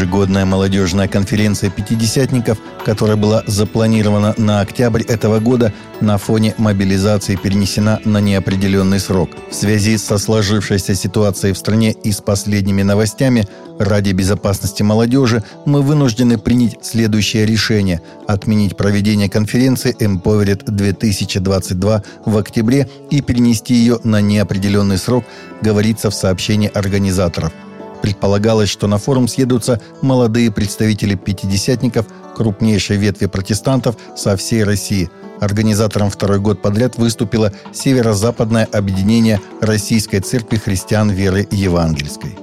Ежегодная молодежная конференция пятидесятников, которая была запланирована на октябрь этого года, на фоне мобилизации перенесена на неопределенный срок. В связи со сложившейся ситуацией в стране и с последними новостями, ради безопасности молодежи мы вынуждены принять следующее решение – отменить проведение конференции Empowered 2022 в октябре и перенести ее на неопределенный срок, говорится в сообщении организаторов – Предполагалось, что на форум съедутся молодые представители пятидесятников, крупнейшей ветви протестантов со всей России. Организатором второй год подряд выступило Северо-Западное объединение Российской Церкви Христиан Веры Евангельской.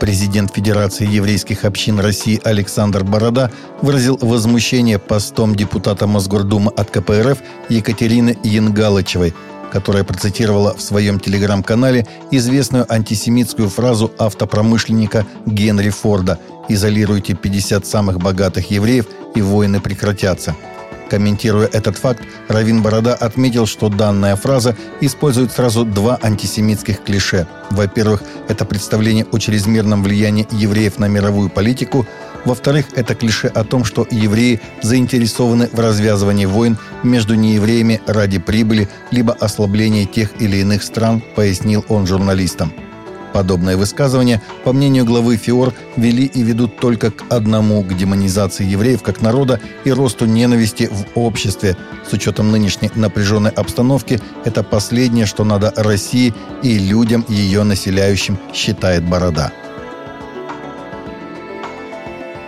Президент Федерации еврейских общин России Александр Борода выразил возмущение постом депутата Мосгордумы от КПРФ Екатерины Янгалычевой – которая процитировала в своем телеграм-канале известную антисемитскую фразу автопромышленника Генри Форда «Изолируйте 50 самых богатых евреев, и войны прекратятся». Комментируя этот факт, Равин Борода отметил, что данная фраза использует сразу два антисемитских клише. Во-первых, это представление о чрезмерном влиянии евреев на мировую политику – во-вторых, это клише о том, что евреи заинтересованы в развязывании войн между неевреями ради прибыли либо ослабления тех или иных стран, пояснил он журналистам. Подобные высказывания, по мнению главы ФИОР, вели и ведут только к одному – к демонизации евреев как народа и росту ненависти в обществе. С учетом нынешней напряженной обстановки, это последнее, что надо России и людям, ее населяющим, считает Борода.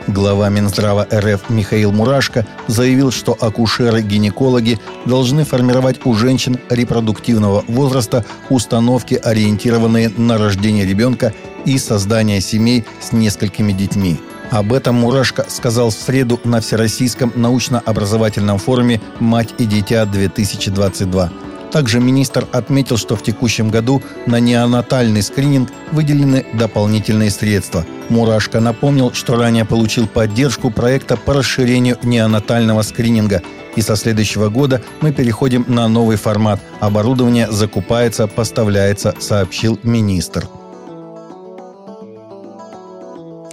Глава Минздрава РФ Михаил Мурашко заявил, что акушеры-гинекологи должны формировать у женщин репродуктивного возраста установки, ориентированные на рождение ребенка и создание семей с несколькими детьми. Об этом Мурашко сказал в среду на Всероссийском научно-образовательном форуме «Мать и дитя-2022». Также министр отметил, что в текущем году на неонатальный скрининг выделены дополнительные средства. Мурашко напомнил, что ранее получил поддержку проекта по расширению неонатального скрининга. И со следующего года мы переходим на новый формат. Оборудование закупается, поставляется, сообщил министр.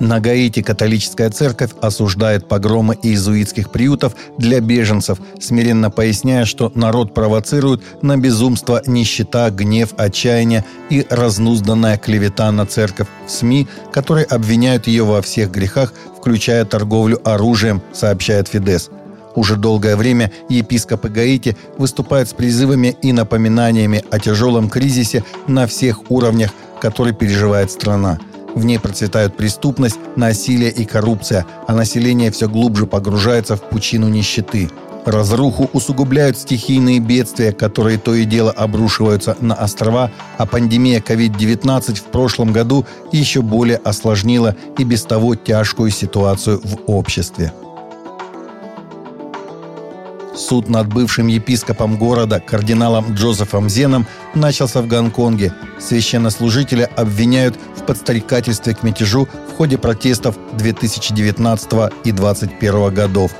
На Гаити католическая церковь осуждает погромы иезуитских приютов для беженцев, смиренно поясняя, что народ провоцирует на безумство, нищета, гнев, отчаяние и разнузданная клевета на церковь в СМИ, которые обвиняют ее во всех грехах, включая торговлю оружием, сообщает Фидес. Уже долгое время епископы Гаити выступают с призывами и напоминаниями о тяжелом кризисе на всех уровнях, который переживает страна – в ней процветают преступность, насилие и коррупция, а население все глубже погружается в пучину нищеты. Разруху усугубляют стихийные бедствия, которые то и дело обрушиваются на острова, а пандемия COVID-19 в прошлом году еще более осложнила и без того тяжкую ситуацию в обществе. Суд над бывшим епископом города, кардиналом Джозефом Зеном, начался в Гонконге. Священнослужителя обвиняют в подстрекательстве к мятежу в ходе протестов 2019 и 2021 годов.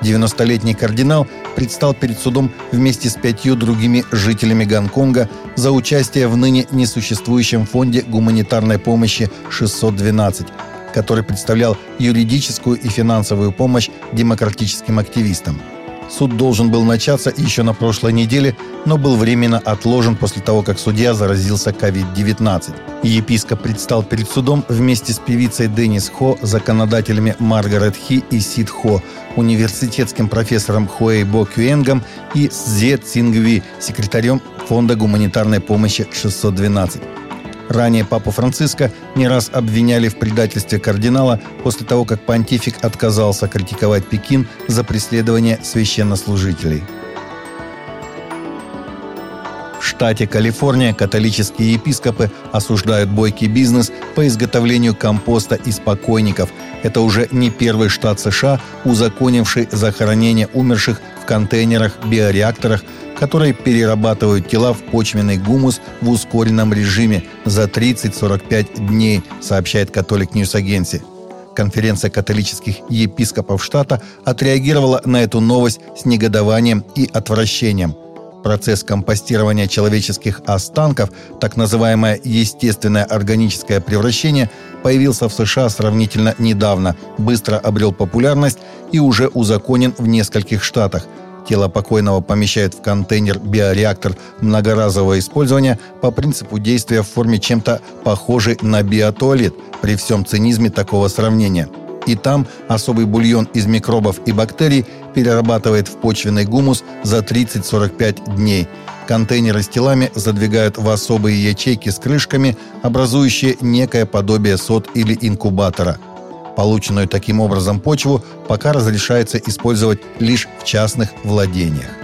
90-летний кардинал предстал перед судом вместе с пятью другими жителями Гонконга за участие в ныне несуществующем фонде гуманитарной помощи 612, который представлял юридическую и финансовую помощь демократическим активистам – Суд должен был начаться еще на прошлой неделе, но был временно отложен после того, как судья заразился COVID-19. Епископ предстал перед судом вместе с певицей Деннис Хо, законодателями Маргарет Хи и Сид Хо, университетским профессором Хуэй Бо Кюэнгом и Зе Цингви, секретарем Фонда гуманитарной помощи 612. Ранее папу Франциска не раз обвиняли в предательстве кардинала после того, как понтифик отказался критиковать Пекин за преследование священнослужителей. В штате Калифорния католические епископы осуждают бойкий бизнес по изготовлению компоста из покойников. Это уже не первый штат США, узаконивший захоронение умерших в контейнерах, биореакторах, которые перерабатывают тела в почвенный гумус в ускоренном режиме за 30-45 дней, сообщает Catholic News Agency. Конференция католических епископов штата отреагировала на эту новость с негодованием и отвращением. Процесс компостирования человеческих останков, так называемое естественное органическое превращение, появился в США сравнительно недавно, быстро обрел популярность и уже узаконен в нескольких штатах. Тело покойного помещают в контейнер-биореактор многоразового использования по принципу действия в форме чем-то похожей на биотуалет при всем цинизме такого сравнения – и там особый бульон из микробов и бактерий перерабатывает в почвенный гумус за 30-45 дней. Контейнеры с телами задвигают в особые ячейки с крышками, образующие некое подобие сот или инкубатора. Полученную таким образом почву пока разрешается использовать лишь в частных владениях.